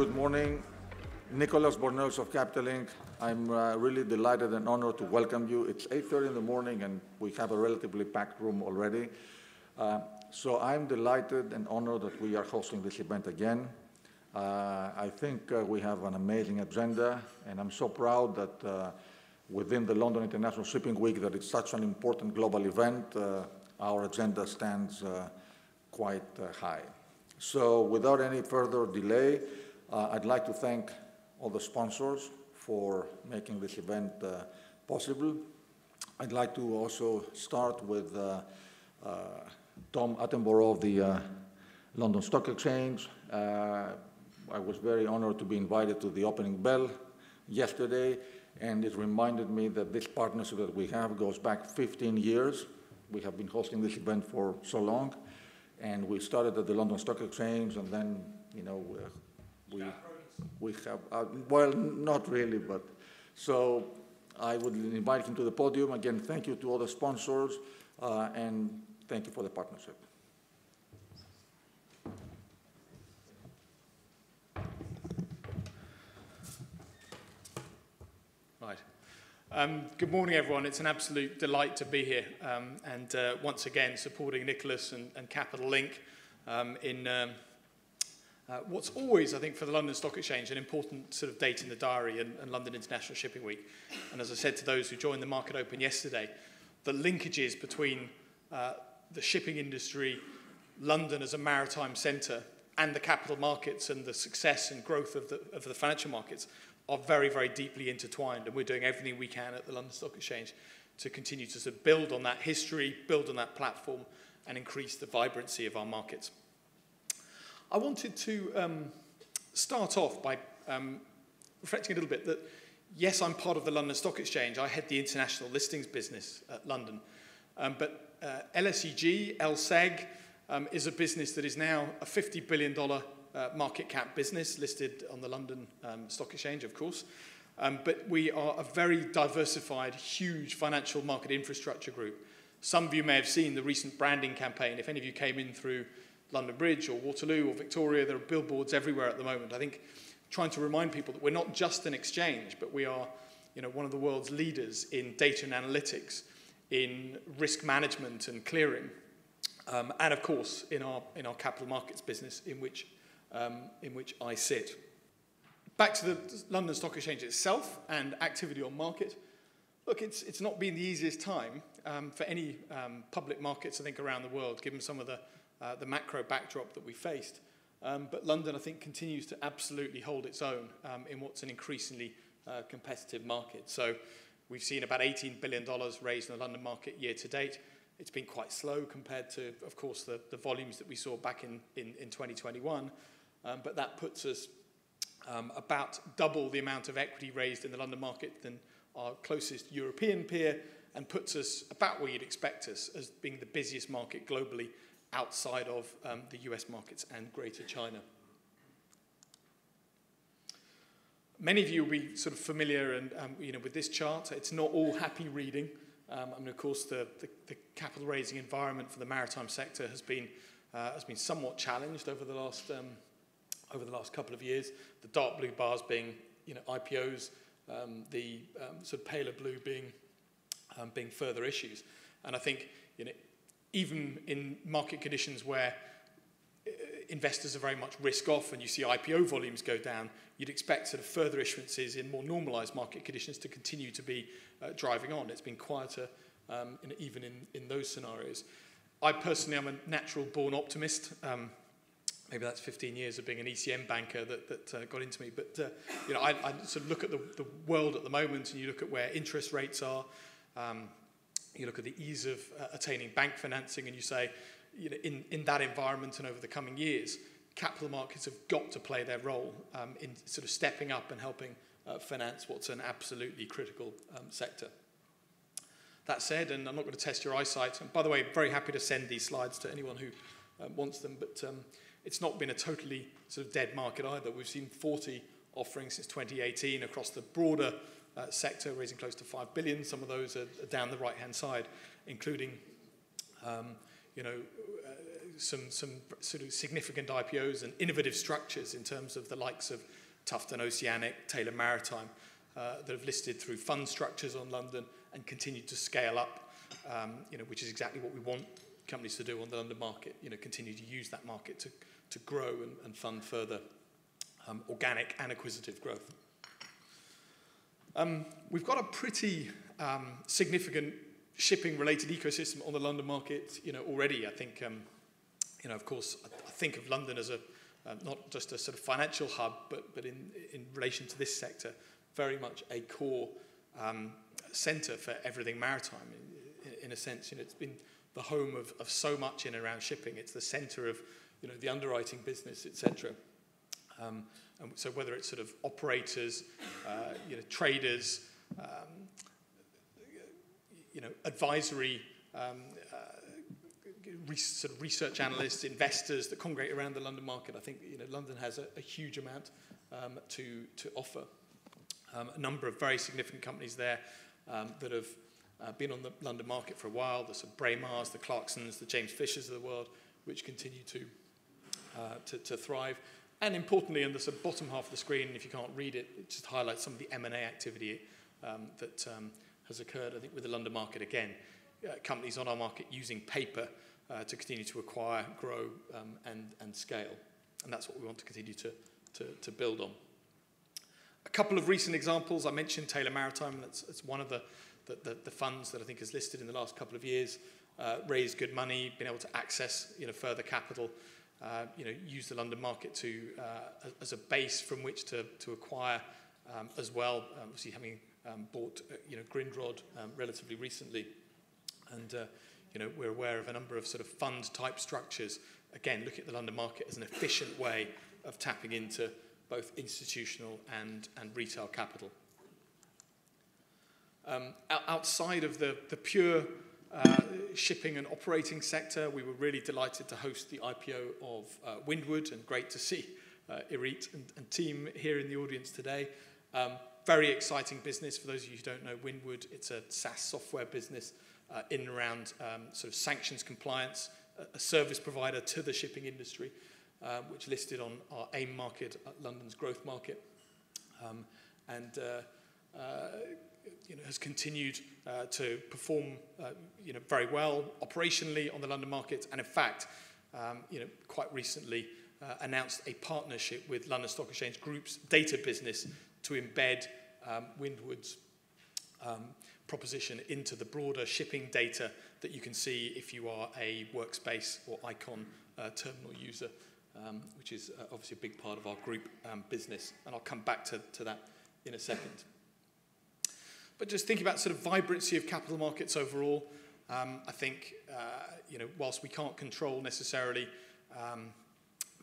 good morning. Nicholas Bornozis of Capital Link. I'm uh, really delighted and honored to welcome you. It's 8.30 in the morning and we have a relatively packed room already. Uh, so I'm delighted and honored that we are hosting this event again. Uh, I think uh, we have an amazing agenda and I'm so proud that uh, within the London International Shipping Week that it's such an important global event, uh, our agenda stands quite high. So without any further delay, uh, I'd like to thank all the sponsors for making this event uh, possible. I'd like to also start with uh, uh Tom Attenborough of the uh, London Stock Exchange. Uh, I was very honored to be invited to the opening bell yesterday, and it reminded me that this partnership that we have goes back 15 years. We have been hosting this event for so long. And we started at the London Stock Exchange, and then, you know, we, we have, uh, well, not really, but, so I would invite him to the podium. Again, thank you to all the sponsors, uh, and thank you for the partnership. Um, good morning, everyone. It's an absolute delight to be here um, and uh, once again supporting Nicholas and, and Capital Link um, in um, uh, what's always, I think, for the London Stock Exchange, an important sort of date in the diary and, and London International Shipping Week. And as I said to those who joined the market open yesterday, the linkages between uh, the shipping industry, London as a maritime centre, and the capital markets and the success and growth of the, of the financial markets are very, very deeply intertwined, and we're doing everything we can at the London Stock Exchange to continue to sort of build on that history, build on that platform, and increase the vibrancy of our markets. I wanted to um, start off by um, reflecting a little bit that, yes, I'm part of the London Stock Exchange. I head the international listings business at London. Um, but uh, LSEG, LSEG, um, is a business that is now a $50 billion uh, market cap business listed on the London um, Stock Exchange, of course. Um, but we are a very diversified, huge financial market infrastructure group. Some of you may have seen the recent branding campaign. If any of you came in through London Bridge or Waterloo or Victoria, there are billboards everywhere at the moment. I think trying to remind people that we're not just an exchange, but we are you know, one of the world's leaders in data and analytics, in risk management and clearing, um, and of course in our, in our capital markets business, in which um, in which I sit. Back to the London Stock Exchange itself and activity on market. Look, it's, it's not been the easiest time um, for any um, public markets, I think, around the world, given some of the, uh, the macro backdrop that we faced. Um, but London, I think, continues to absolutely hold its own um, in what's an increasingly uh, competitive market. So we've seen about $18 billion raised in the London market year to date. It's been quite slow compared to, of course, the, the volumes that we saw back in, in, in 2021. Um, but that puts us um, about double the amount of equity raised in the London market than our closest European peer and puts us about where you'd expect us as being the busiest market globally outside of um, the US markets and Greater China. Many of you will be sort of familiar and, um, you know, with this chart. It's not all happy reading. Um, I mean, of course, the, the, the, capital raising environment for the maritime sector has been, uh, has been somewhat challenged over the last um, over the last couple of years. The dark blue bars being you know, IPOs, um, the um, sort of paler blue being, being further issues. And I think you know, even in market conditions where uh, investors are very much risk off and you see IPO volumes go down, you'd expect sort of further issuances in more normalized market conditions to continue to be uh, driving on. It's been quieter um, in, even in, in those scenarios. I personally am a natural born optimist. Um, maybe that's 15 years of being an ECM banker that, that uh, got into me. But, uh, you know, I, I sort of look at the, the world at the moment and you look at where interest rates are, um, you look at the ease of uh, attaining bank financing and you say, you know, in, in that environment and over the coming years, capital markets have got to play their role um, in sort of stepping up and helping uh, finance what's an absolutely critical um, sector. That said, and I'm not going to test your eyesight, and by the way, very happy to send these slides to anyone who uh, wants them, but um, it's not been a totally sort of dead market either. We've seen 40 offerings since 2018 across the broader uh, sector, raising close to 5 billion. Some of those are, down the right-hand side, including, um, you know, uh, some, some sort of significant IPOs and innovative structures in terms of the likes of Tufton Oceanic, Taylor Maritime, uh, that have listed through fund structures on London and continue to scale up, um, you know, which is exactly what we want companies to do on the London market, you know, continue to use that market to, to grow and, and fund further um, organic and acquisitive growth. Um, we've got a pretty um, significant shipping-related ecosystem on the London market, you know, already. I think, um, you know, of course, I, I think of London as a uh, not just a sort of financial hub, but but in in relation to this sector, very much a core um, centre for everything maritime. In, in, a sense, you know, it's been the home of, of so much in and around shipping. It's the centre of, you know, the underwriting business, etc. Um, and so whether it's sort of operators, uh, you know, traders, um, you know, advisory, um, uh, sort of research analysts, investors that congregate around the London market, I think you know, London has a, a huge amount um, to, to offer. Um, a number of very significant companies there um, that have uh, been on the London market for a while. The sort of Braemars, the Clarksons, the James Fishers of the world, which continue to, uh, to, to thrive. And importantly, in the sort of bottom half of the screen, if you can't read it, it just highlights some of the M&A activity um, that um, has occurred, I think, with the London market again. Uh, companies on our market using paper uh, to continue to acquire, grow, um, and, and scale. And that's what we want to continue to, to, to build on. A couple of recent examples. I mentioned Taylor Maritime. That's, that's one of the, the, the, the funds that I think has listed in the last couple of years. Uh, raised good money, been able to access you know, further capital uh, you know, use the London market to, uh, as a base from which to, to acquire um, as well, um, obviously having um, bought, uh, you know, Grindrod um, relatively recently. And, uh, you know, we're aware of a number of sort of fund type structures. Again, look at the London market as an efficient way of tapping into both institutional and, and retail capital. Um, outside of the, the pure uh, shipping and operating sector, we were really delighted to host the IPO of uh, Windward and great to see uh, Irit and, and team here in the audience today. Um, very exciting business. For those of you who don't know Windward, it's a SaaS software business uh, in and around um, sort of sanctions compliance, a, service provider to the shipping industry, uh, which listed on our AIM market, London's growth market. Um, and uh, uh, you know, has continued uh, to perform uh, you know, very well operationally on the London market and in fact um, you know, quite recently uh, announced a partnership with London Stock Exchange Group's data business to embed um, Windward's um, proposition into the broader shipping data that you can see if you are a workspace or Eikon uh, terminal user, um, which is uh, obviously a big part of our group um, business. And I'll come back to, to that in a second. But just thinking about sort of vibrancy of capital markets overall, um, I think, uh, you know, whilst we can't control necessarily um,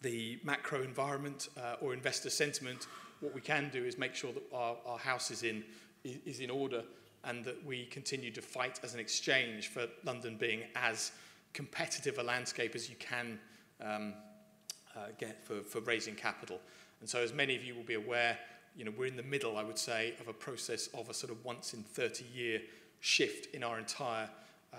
the macro environment uh, or investor sentiment, what we can do is make sure that our, our house is in, is in order and that we continue to fight as an exchange for London being as competitive a landscape as you can um, uh, get for, for raising capital. And so as many of you will be aware, you know, we're in the middle, I would say, of a process of a sort of once in 30 year shift in our entire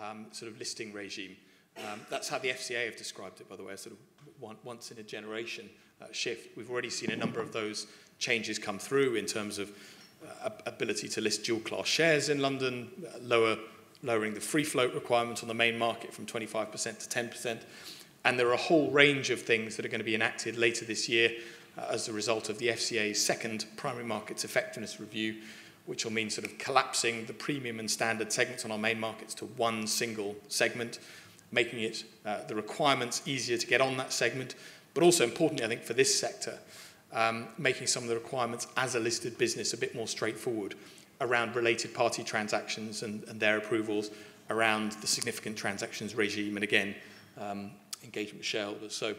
um, sort of listing regime. Um, that's how the FCA have described it, by the way, sort of one, once in a generation uh, shift. We've already seen a number of those changes come through in terms of uh, ability to list dual class shares in London, uh, lower, lowering the free float requirement on the main market from 25% to 10%. And there are a whole range of things that are going to be enacted later this year uh, as a result of the FCA's second primary markets effectiveness review, which will mean sort of collapsing the premium and standard segments on our main markets to one single segment, making it uh, the requirements easier to get on that segment, but also importantly, I think, for this sector, um, making some of the requirements as a listed business a bit more straightforward around related party transactions and, and their approvals, around the significant transactions regime, and again, um, engagement with shareholders. So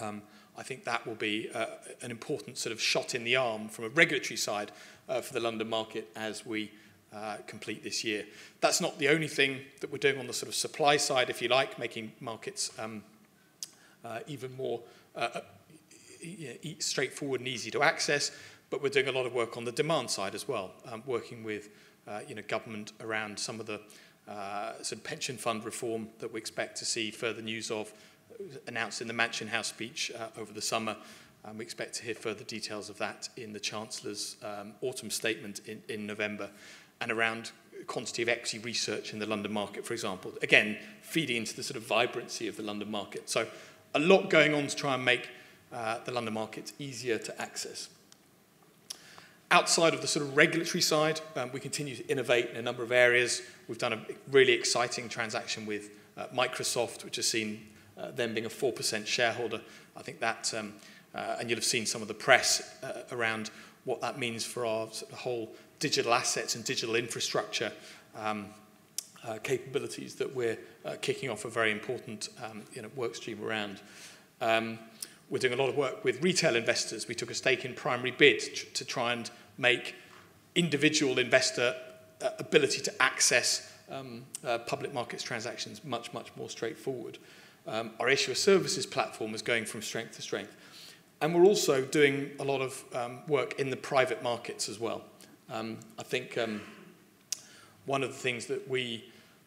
um, I think that will be uh, an important sort of shot in the arm from a regulatory side uh, for the London market as we uh, complete this year. That's not the only thing that we're doing on the sort of supply side, if you like, making markets um, uh, even more uh, uh straightforward and easy to access, but we're doing a lot of work on the demand side as well, um, working with uh, you know, government around some of the uh, sort of pension fund reform that we expect to see further news of announced in the Mansion House speech uh, over the summer. And we expect to hear further details of that in the Chancellor's um, autumn statement in, in November and around quantity of equity research in the London market, for example. Again, feeding into the sort of vibrancy of the London market. So a lot going on to try and make uh, the London market easier to access. Outside of the sort of regulatory side, um, we continue to innovate in a number of areas. We've done a really exciting transaction with uh, Microsoft, which has seen uh, them being a 4% shareholder. I think that, um, uh, and you'll have seen some of the press uh, around what that means for our sort of whole digital assets and digital infrastructure um, uh, capabilities that we're uh, kicking off a very important um, you know, work stream around. Um, we're doing a lot of work with retail investors. We took a stake in PrimaryBid to try and make individual investor uh, ability to access um, uh, public markets transactions much, much more straightforward. Um, our issuer services platform is going from strength to strength. And we're also doing a lot of um, work in the private markets as well. Um, I think um, one of the things that we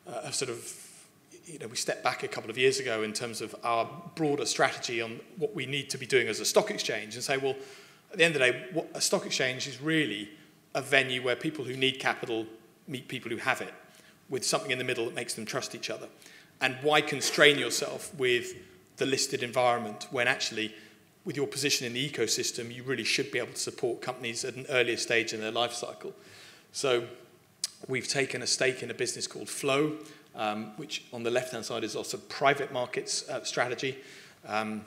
uh, have sort of you know, we stepped back a couple of years ago in terms of our broader strategy on what we need to be doing as a stock exchange and say, well, at the end of the day, what, a stock exchange is really a venue where people who need capital meet people who have it with something in the middle that makes them trust each other. And why constrain yourself with the listed environment when actually, with your position in the ecosystem, you really should be able to support companies at an earlier stage in their life cycle. So we've taken a stake in a business called Floww, um, which on the left-hand side is also private markets uh, strategy, um,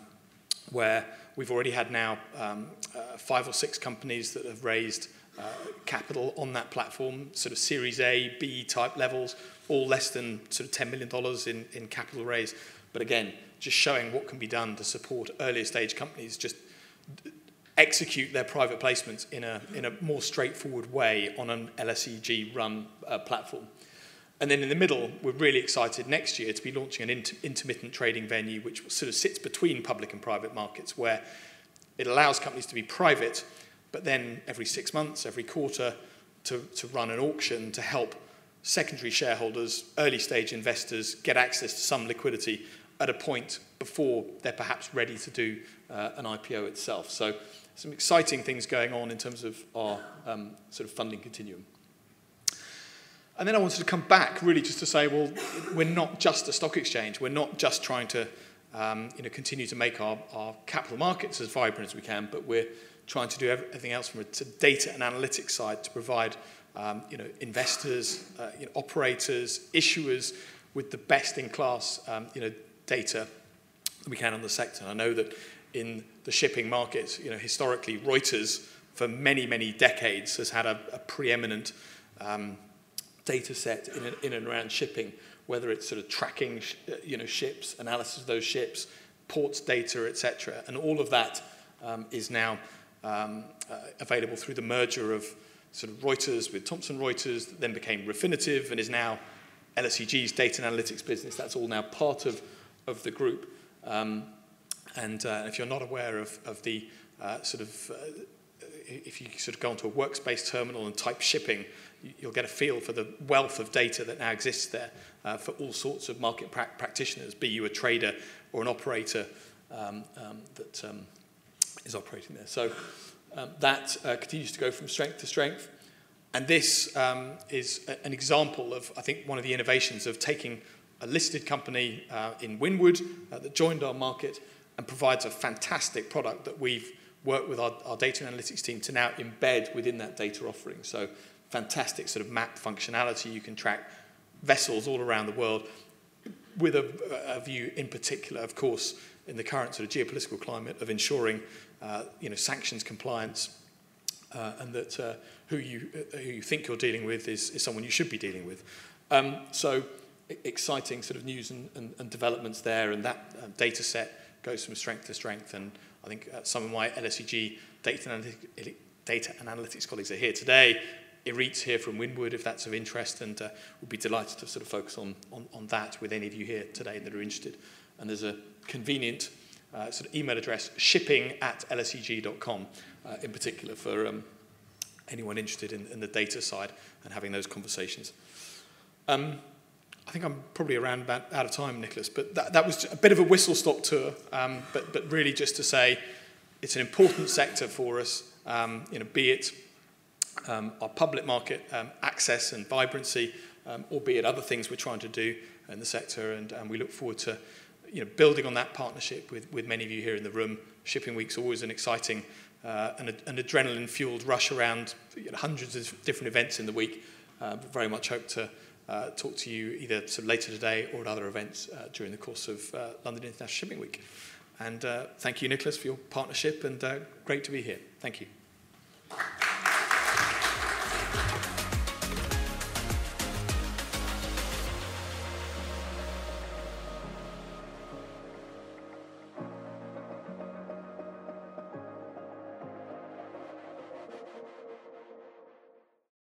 where we've already had now um, uh, five or six companies that have raised uh, capital on that platform, sort of Series A, B type levels, all less than sort of $10 million in, in capital raise. But again, just showing what can be done to support earlier stage companies, just execute their private placements in a, in a more straightforward way on an LSEG run uh, platform. And then in the middle, we're really excited next year to be launching an inter intermittent trading venue, which sort of sits between public and private markets, where it allows companies to be private, but then every six months, every quarter, to, to run an auction to help secondary shareholders, early stage investors get access to some liquidity at a point before they're perhaps ready to do uh, an IPO itself. So some exciting things going on in terms of our um, sort of funding continuum. And then I wanted to come back really just to say, well, we're not just a stock exchange. We're not just trying to um, you know, continue to make our, our capital markets as vibrant as we can, but we're trying to do everything else from a data and analytics side to provide um, you know, investors, uh, you know, operators, issuers with the best in class um, you know, data that we can on the sector. And I know that in the shipping market, you know, historically, Reuters for many, many decades has had a, a preeminent um, data set in, in and around shipping, whether it's sort of tracking uh, you know, ships, analysis of those ships, ports data, etc. And all of that um, is now um, uh, available through the merger of sort of Reuters with Thomson Reuters, that then became Refinitiv and is now LSEG's data and analytics business. That's all now part of, of the group. Um, and uh, if you're not aware of, of the uh, sort of, uh, if you sort of go onto a workspace terminal and type shipping, you'll get a feel for the wealth of data that now exists there uh, for all sorts of market pra practitioners, be you a trader or an operator um, um, that um, is operating there. So um, that uh, continues to go from strength to strength. And this um, is a, an example of, I think, one of the innovations of taking a listed company uh, in Windward uh, that joined our market and provides a fantastic product that we've worked with our, our data analytics team to now embed within that data offering. So fantastic sort of map functionality. You can track vessels all around the world with a, a view in particular, of course, in the current sort of geopolitical climate of ensuring you know, sanctions compliance uh, and that uh, who, you, uh, who you think you're dealing with is, is someone you should be dealing with. Um, so exciting sort of news and, and, and developments there and that uh, data set goes from strength to strength and I think uh, some of my LSEG data, analytic, data and analytics colleagues are here today Irit's here from Windward, if that's of interest, and uh, we'd be delighted to sort of focus on, on, on that with any of you here today that are interested. And there's a convenient uh, sort of email address, shipping at lseg.com, uh, in particular for um, anyone interested in, in the data side and having those conversations. Um, I think I'm probably around about out of time, Nicholas, but that, that was a bit of a whistle-stop tour, um, but, but really just to say it's an important sector for us, um, you know, be it um, our public market um, access and vibrancy, um, or be it other things we're trying to do in the sector, and, and we look forward to you know, building on that partnership with, with many of you here in the room, Shipping Week's always an exciting uh, and an adrenaline-fueled rush around you know, hundreds of different events in the week. Uh, very much hope to uh, talk to you either sort of later today or at other events uh, during the course of uh, London International Shipping Week. And uh, thank you, Nicholas, for your partnership and uh, great to be here. Thank you.